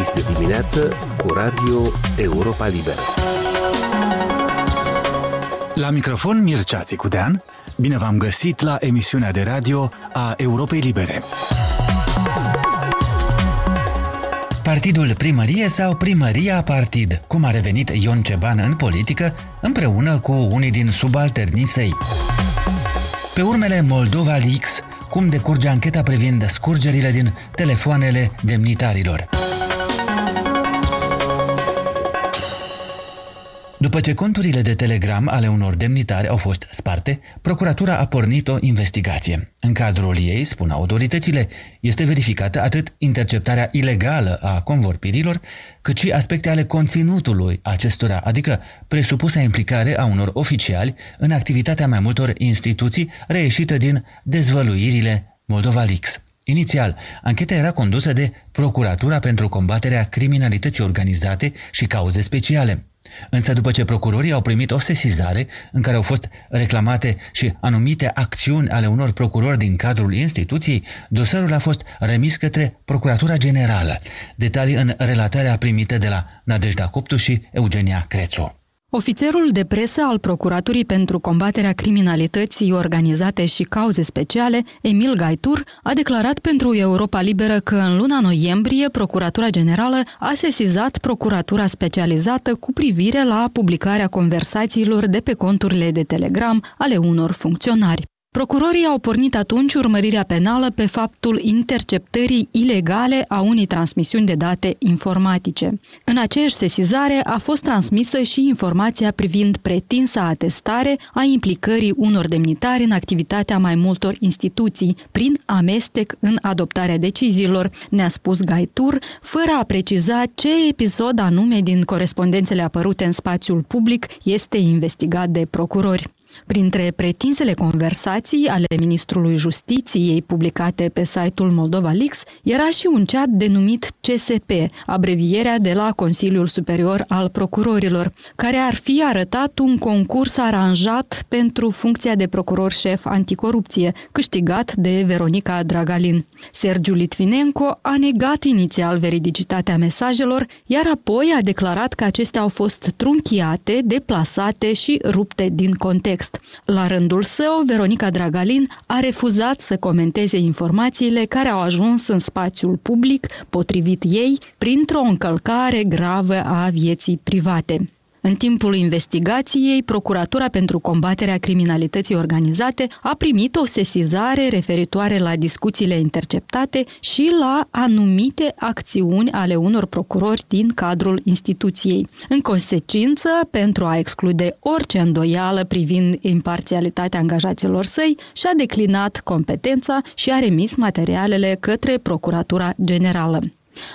Este dimineață cu Radio Europa Liberă. La microfon Mircea Țicudean, bine v-am găsit la emisiunea de radio a Europei Libere. Partidul Primărie sau Primăria Partid, cum a revenit Ion Ceban în politică, împreună cu unii din subalternii săi. Pe urmele Moldova Leaks, cum decurge ancheta privind scurgerile din telefoanele demnitarilor. După ce conturile de telegram ale unor demnitari au fost sparte, procuratura a pornit o investigație. În cadrul ei, spun autoritățile, este verificată atât interceptarea ilegală a convorbirilor, cât și aspecte ale conținutului acestora, adică presupusa implicare a unor oficiali în activitatea mai multor instituții reieșită din dezvăluirile Moldova Leaks. Inițial, ancheta era condusă de Procuratura pentru combaterea criminalității organizate și cauze speciale. Însă după ce procurorii au primit o sesizare în care au fost reclamate și anumite acțiuni ale unor procurori din cadrul instituției, dosarul a fost remis către Procuratura Generală. Detalii în relatarea primită de la Nadejda Coptu și Eugenia Crețu. Ofițerul de presă al Procuraturii pentru combaterea criminalității organizate și cauze speciale, Emil Gaitur, a declarat pentru Europa Liberă că în luna noiembrie Procuratura Generală a sesizat Procuratura Specializată cu privire la publicarea conversațiilor de pe conturile de Telegram ale unor funcționari. Procurorii au pornit atunci urmărirea penală pe faptul interceptării ilegale a unei transmisiuni de date informatice. În aceeași sesizare a fost transmisă și informația privind pretinsa atestare a implicării unor demnitari în activitatea mai multor instituții, prin amestec în adoptarea deciziilor, ne-a spus Gaitur, fără a preciza ce episod anume din corespondențele apărute în spațiul public este investigat de procurori. Printre pretinsele conversații ale ministrului Justiției publicate pe site-ul Moldova Leaks era și un chat denumit CSP, abrevierea de la Consiliul Superior al Procurorilor, care ar fi arătat un concurs aranjat pentru funcția de procuror șef anticorupție, câștigat de Veronica Dragalin. Sergiu Litvinenko a negat inițial veridicitatea mesajelor, iar apoi a declarat că acestea au fost trunchiate, deplasate și rupte din context text. La rândul său, Veronica Dragalin a refuzat să comenteze informațiile care au ajuns în spațiul public, potrivit ei, printr-o încălcare gravă a vieții private. În timpul investigației, Procuratura pentru combaterea criminalității organizate a primit o sesizare referitoare la discuțiile interceptate și la anumite acțiuni ale unor procurori din cadrul instituției. În consecință, pentru a exclude orice îndoială privind imparțialitatea angajaților săi, și-a declinat competența și a remis materialele către Procuratura Generală.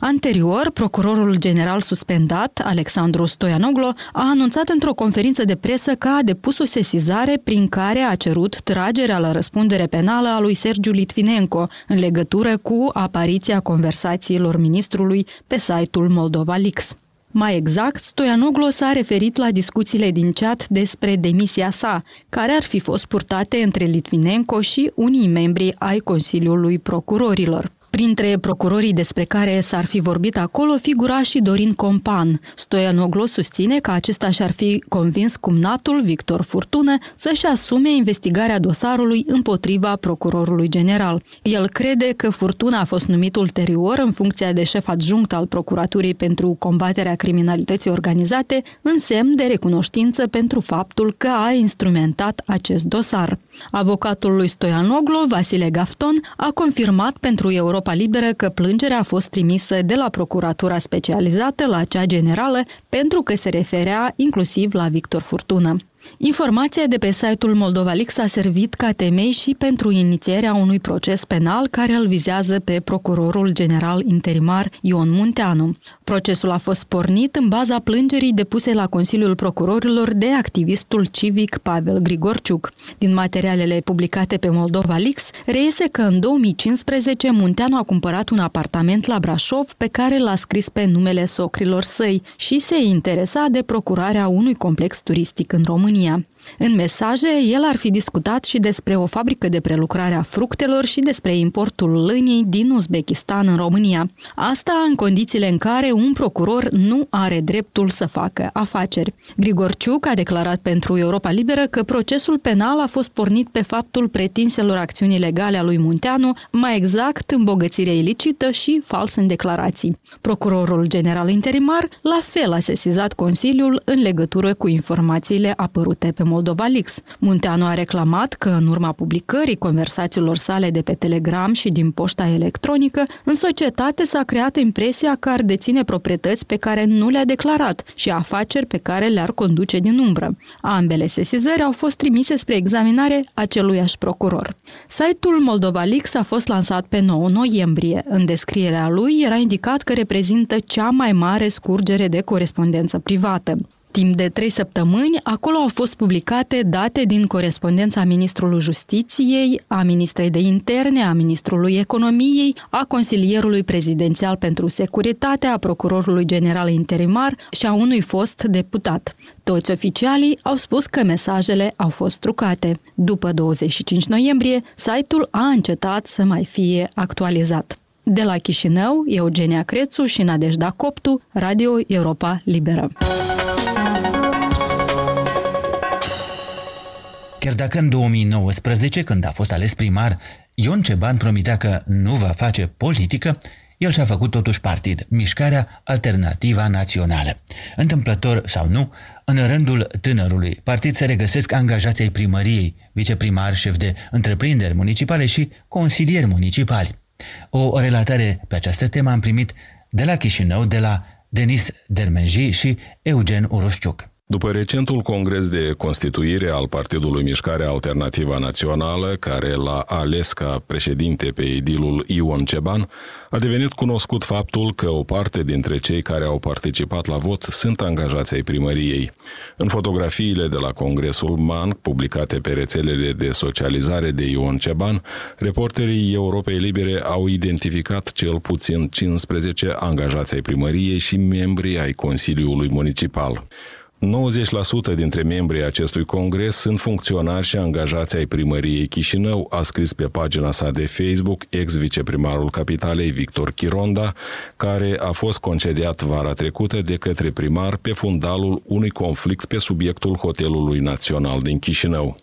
Anterior, procurorul general suspendat, Alexandru Stoianoglo, a anunțat într-o conferință de presă că a depus o sesizare prin care a cerut tragerea la răspundere penală a lui Sergiu Litvinenko în legătură cu apariția conversațiilor ministrului pe site-ul Moldova Leaks. Mai exact, Stoianoglu s-a referit la discuțiile din chat despre demisia sa, care ar fi fost purtate între Litvinenko și unii membri ai Consiliului Procurorilor. Printre procurorii despre care s-ar fi vorbit acolo figura și Dorin Compan. Stoianoglu susține că acesta și-ar fi convins cumnatul Victor Furtună să-și asume investigarea dosarului împotriva procurorului general. El crede că Furtuna a fost numit ulterior în funcția de șef adjunct al Procuraturii pentru combaterea criminalității organizate, în semn de recunoștință pentru faptul că a instrumentat acest dosar. Avocatul lui Stoianoglu, Vasile Gafton, a confirmat pentru Europa Europa Liberă că plângerea a fost trimisă de la Procuratura Specializată la cea generală pentru că se referea inclusiv la Victor Furtună. Informația de pe site-ul Moldovalex a servit ca temei și pentru inițierea unui proces penal care îl vizează pe procurorul general interimar Ion Munteanu. Procesul a fost pornit în baza plângerii depuse la Consiliul Procurorilor de activistul civic Pavel Grigorciuc. Din materialele publicate pe Moldova Leaks, reiese că în 2015 Munteanu a cumpărat un apartament la Brașov pe care l-a scris pe numele socrilor săi și se interesa de procurarea unui complex turistic în România. Pneumonia În mesaje, el ar fi discutat și despre o fabrică de prelucrare a fructelor și despre importul lânii din Uzbekistan în România. Asta în condițiile în care un procuror nu are dreptul să facă afaceri. Grigorciuc a declarat pentru Europa Liberă că procesul penal a fost pornit pe faptul pretinselor acțiuni legale a lui Munteanu, mai exact îmbogățire ilicită și fals în declarații. Procurorul general interimar la fel a sesizat Consiliul în legătură cu informațiile apărute pe Moldova Lix. Munteanu a reclamat că în urma publicării conversațiilor sale de pe Telegram și din poșta electronică, în societate s-a creat impresia că ar deține proprietăți pe care nu le-a declarat și afaceri pe care le-ar conduce din umbră. Ambele sesizări au fost trimise spre examinare aceluiași procuror. Site-ul Moldova Lix a fost lansat pe 9 noiembrie. În descrierea lui era indicat că reprezintă cea mai mare scurgere de corespondență privată. Timp de trei săptămâni, acolo au fost publicate date din corespondența Ministrului Justiției, a Ministrei de Interne, a Ministrului Economiei, a Consilierului Prezidențial pentru Securitate, a Procurorului General Interimar și a unui fost deputat. Toți oficialii au spus că mesajele au fost trucate. După 25 noiembrie, site-ul a încetat să mai fie actualizat. De la Chișinău, Eugenia Crețu și Nadejda Coptu, Radio Europa Liberă. Chiar dacă în 2019, când a fost ales primar, Ion Ceban promitea că nu va face politică, el și-a făcut totuși partid, Mișcarea Alternativa Națională. Întâmplător sau nu, în rândul tânărului partid se regăsesc angajații primăriei, viceprimar, șef de întreprinderi municipale și consilieri municipali. O relatare pe această temă am primit de la Chișinău, de la Denis Dermenji și Eugen Uroșciuc. După recentul congres de constituire al Partidului Mișcarea Alternativă Națională, care l-a ales ca președinte pe edilul Ion Ceban, a devenit cunoscut faptul că o parte dintre cei care au participat la vot sunt angajați ai primăriei. În fotografiile de la Congresul MAN, publicate pe rețelele de socializare de Ion Ceban, reporterii Europei Libere au identificat cel puțin 15 angajați ai primăriei și membrii ai Consiliului Municipal. 90% dintre membrii acestui congres sunt funcționari și angajați ai primăriei Chișinău, a scris pe pagina sa de Facebook ex-viceprimarul capitalei Victor Chironda, care a fost concediat vara trecută de către primar pe fundalul unui conflict pe subiectul Hotelului Național din Chișinău.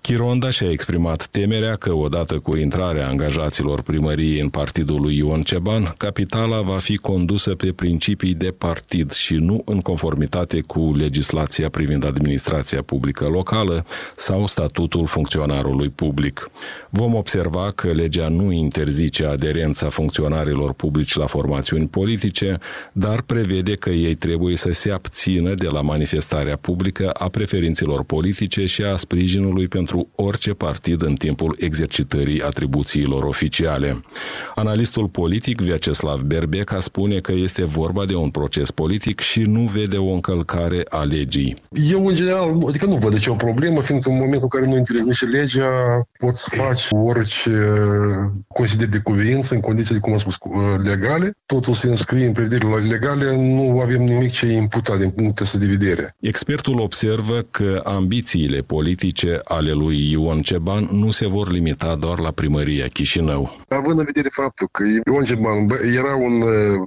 Chironda și-a exprimat temerea că odată cu intrarea angajaților primăriei în partidul lui Ion Ceban, capitala va fi condusă pe principii de partid și nu în conformitate cu legislația privind administrația publică locală sau statutul funcționarului public. Vom observa că legea nu interzice aderența funcționarilor publici la formațiuni politice, dar prevede că ei trebuie să se abțină de la manifestarea publică a preferințelor politice și a sprijinului pentru pentru orice partid în timpul exercitării atribuțiilor oficiale. Analistul politic Vyacheslav Berbeca spune că este vorba de un proces politic și nu vede o încălcare a legii. Eu, în general, adică nu văd de ce o problemă, fiindcă în momentul în care nu interzice legea, poți să faci orice consideri de cuvință în condiții, cum am spus, legale. Totul se înscrie în prevederile legale, nu avem nimic ce imputa din punctul ăsta de vedere. Expertul observă că ambițiile politice ale lui Ion Ceban nu se vor limita doar la primăria Chișinău. Având în vedere faptul că Ion Ceban era un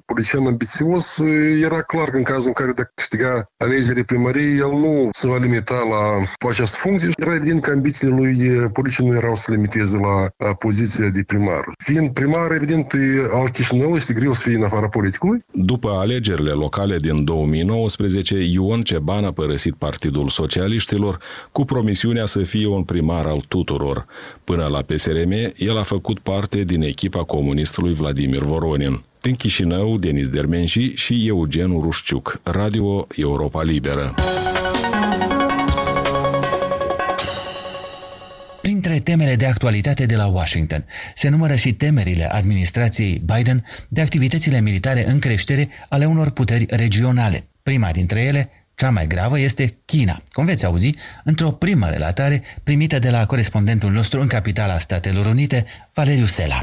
politician ambițios, era clar că în cazul în care dacă câștiga alegerile primăriei, el nu se va limita la această funcție. Era evident că ambițiile lui politice nu erau să limiteze la poziția de primar. Fiind primar, evident, al Chișinău este greu să fie în afara politicului. După alegerile locale din 2019, Ion Ceban a părăsit Partidul Socialiștilor cu promisiunea să fie un primar al tuturor. Până la PSRM, el a făcut parte din echipa comunistului Vladimir Voronin. În Chișinău, Denis Dermenși și Eugen Rușciuc, Radio Europa Liberă. Printre temele de actualitate de la Washington se numără și temerile administrației Biden de activitățile militare în creștere ale unor puteri regionale. Prima dintre ele, cea mai gravă este China, cum veți auzi într-o primă relatare primită de la corespondentul nostru în capitala Statelor Unite, Valeriu Sela.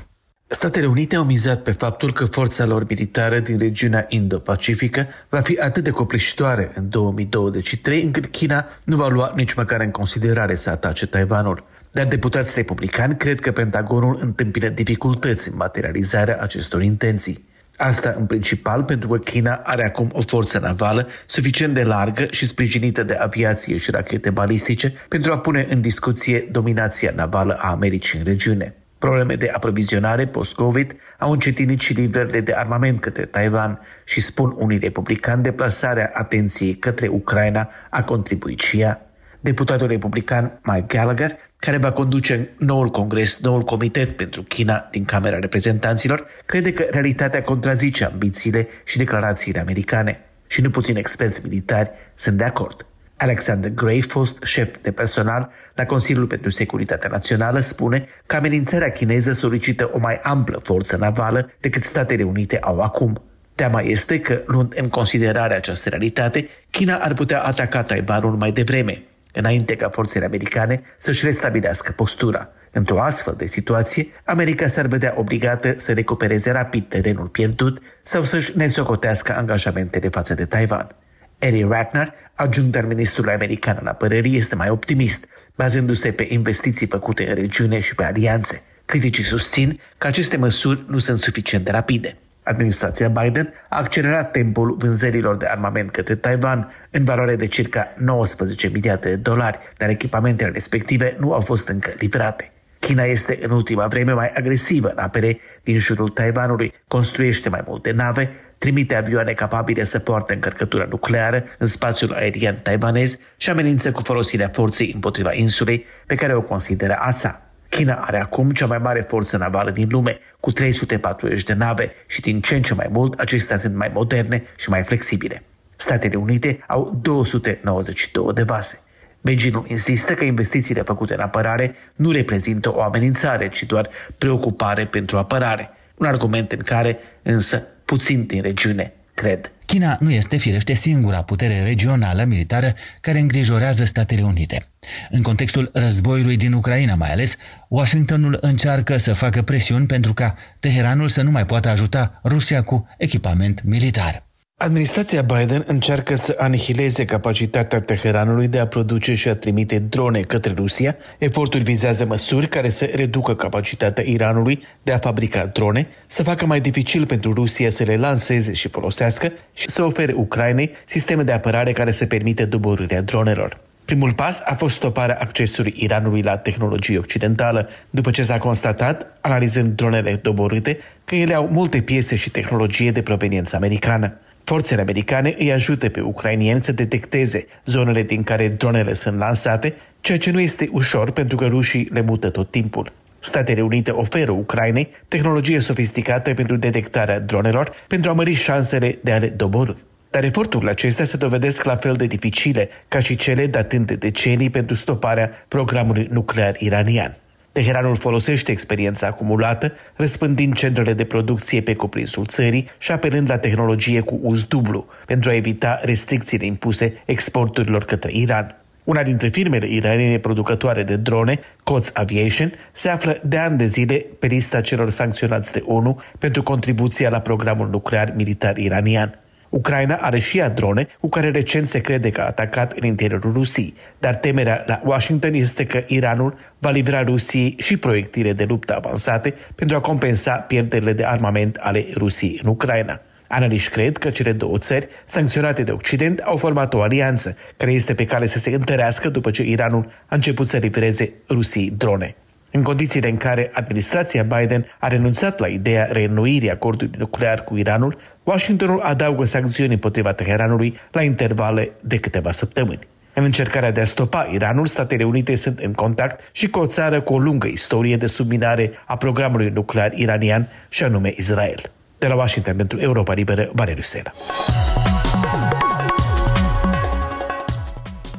Statele Unite au mizat pe faptul că forța lor militară din regiunea Indo-Pacifică va fi atât de copleșitoare în 2023 încât China nu va lua nici măcar în considerare să atace Taiwanul. Dar deputații republicani cred că Pentagonul întâmpină dificultăți în materializarea acestor intenții. Asta în principal pentru că China are acum o forță navală suficient de largă și sprijinită de aviație și rachete balistice pentru a pune în discuție dominația navală a Americii în regiune. Probleme de aprovizionare post-COVID au încetinit și livrările de armament către Taiwan și spun unii republicani deplasarea atenției către Ucraina a contribuit și ea. Deputatul republican Mike Gallagher, care va conduce noul congres, noul comitet pentru China din Camera Reprezentanților, crede că realitatea contrazice ambițiile și declarațiile americane. Și nu puțini experți militari sunt de acord. Alexander Gray, fost șef de personal la Consiliul pentru Securitatea Națională, spune că amenințarea chineză solicită o mai amplă forță navală decât Statele Unite au acum. Teama este că, luând în considerare această realitate, China ar putea ataca Taiwanul mai devreme, înainte ca forțele americane să-și restabilească postura. Într-o astfel de situație, America s-ar vedea obligată să recupereze rapid terenul pierdut sau să-și nesocotească angajamentele față de Taiwan. Eddie Ratner, adjunct al ministrului american al apărării, este mai optimist, bazându-se pe investiții făcute în regiune și pe alianțe. Criticii susțin că aceste măsuri nu sunt suficient de rapide. Administrația Biden a accelerat tempul vânzărilor de armament către Taiwan în valoare de circa 19 miliarde de dolari, dar echipamentele respective nu au fost încă livrate. China este în ultima vreme mai agresivă în apere din jurul Taiwanului, construiește mai multe nave, trimite avioane capabile să poarte încărcătura nucleară în spațiul aerian taiwanez și amenință cu folosirea forței împotriva insulei pe care o consideră a sa. China are acum cea mai mare forță navală din lume, cu 340 de nave și din ce în ce mai mult acestea sunt mai moderne și mai flexibile. Statele Unite au 292 de vase. Beijingul insistă că investițiile făcute în apărare nu reprezintă o amenințare, ci doar preocupare pentru apărare. Un argument în care, însă, puțin din regiune cred. China nu este firește singura putere regională militară care îngrijorează Statele Unite. În contextul războiului din Ucraina mai ales, Washingtonul încearcă să facă presiuni pentru ca Teheranul să nu mai poată ajuta Rusia cu echipament militar. Administrația Biden încearcă să anihileze capacitatea Teheranului de a produce și a trimite drone către Rusia. Efortul vizează măsuri care să reducă capacitatea Iranului de a fabrica drone, să facă mai dificil pentru Rusia să le lanseze și folosească și să ofere Ucrainei sisteme de apărare care să permite doborârea dronelor. Primul pas a fost stoparea accesului Iranului la tehnologie occidentală, după ce s-a constatat, analizând dronele doborâte, că ele au multe piese și tehnologie de proveniență americană. Forțele americane îi ajută pe ucrainieni să detecteze zonele din care dronele sunt lansate, ceea ce nu este ușor pentru că rușii le mută tot timpul. Statele Unite oferă Ucrainei tehnologie sofisticată pentru detectarea dronelor pentru a mări șansele de a le doborâ. Dar eforturile acestea se dovedesc la fel de dificile ca și cele datând de decenii pentru stoparea programului nuclear iranian. Teheranul folosește experiența acumulată, răspândind centrele de producție pe cuprinsul țării și apelând la tehnologie cu uz dublu, pentru a evita restricțiile impuse exporturilor către Iran. Una dintre firmele iraniene producătoare de drone, COTS Aviation, se află de ani de zile pe lista celor sancționați de ONU pentru contribuția la programul nuclear militar iranian. Ucraina are și ea drone cu care recent se crede că a atacat în interiorul Rusiei, dar temerea la Washington este că Iranul va livra Rusiei și proiectile de luptă avansate pentru a compensa pierderile de armament ale Rusiei în Ucraina. Analiști cred că cele două țări, sancționate de Occident, au format o alianță care este pe cale să se întărească după ce Iranul a început să livreze Rusiei drone. În condițiile în care administrația Biden a renunțat la ideea reînnoirii acordului nuclear cu Iranul, Washingtonul adaugă sancțiuni împotriva Teheranului la intervale de câteva săptămâni. În încercarea de a stopa Iranul, Statele Unite sunt în contact și cu o țară cu o lungă istorie de subminare a programului nuclear iranian, și anume Israel. De la Washington pentru Europa Liberă, Valeriu Sena.